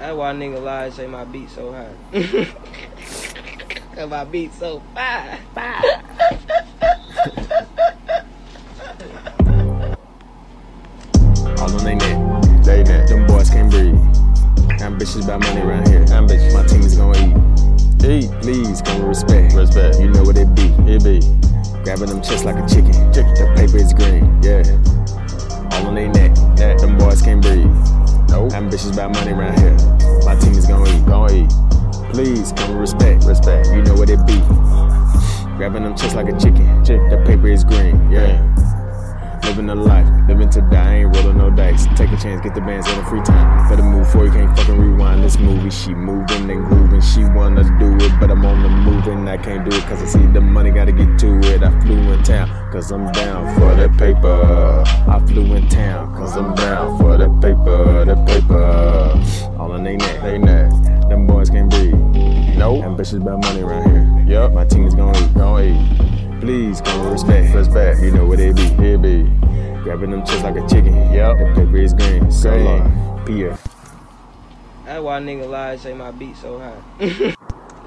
That's why nigga lie say my beat so high. Cause my beat so fire. fire. All on they neck. They neck. Them boys can't breathe. Ambitious about money around here. Ambitious. My team is gonna eat. Eat. Please, come with respect. Respect. You know what it be. It be. Grabbing them chests like a chicken. Chicken. The paper is green. Yeah. All on they neck. Neck. Them boys can't breathe. Nope. Ambitious about money around here. My team is gonna eat. Gonna eat. Please, come with respect. Respect. You know what it be. Grabbing them chests like a chicken. Chicken. The paper is green. Yeah. Living the life, living to die, ain't rolling no dice. Take a chance, get the bands on the free time. Better move forward, you can't fucking rewind this movie. She moving and grooving, she wanna do it, but I'm on the and I can't do it cause I see the money, gotta get to it. I flew in town cause I'm down for the paper. I flew in town cause I'm down for the paper, the paper. All in they neck, they neck. Them boys can't breathe. No. Ambitious about money around here. Yup. My team is gonna eat, gonna eat. Please come with respect. Respect. You know what it be. It be. Grabbing them chips like a chicken. Yep. The paper is green. So long. Pierre. That's why nigga lie and say my beat so high.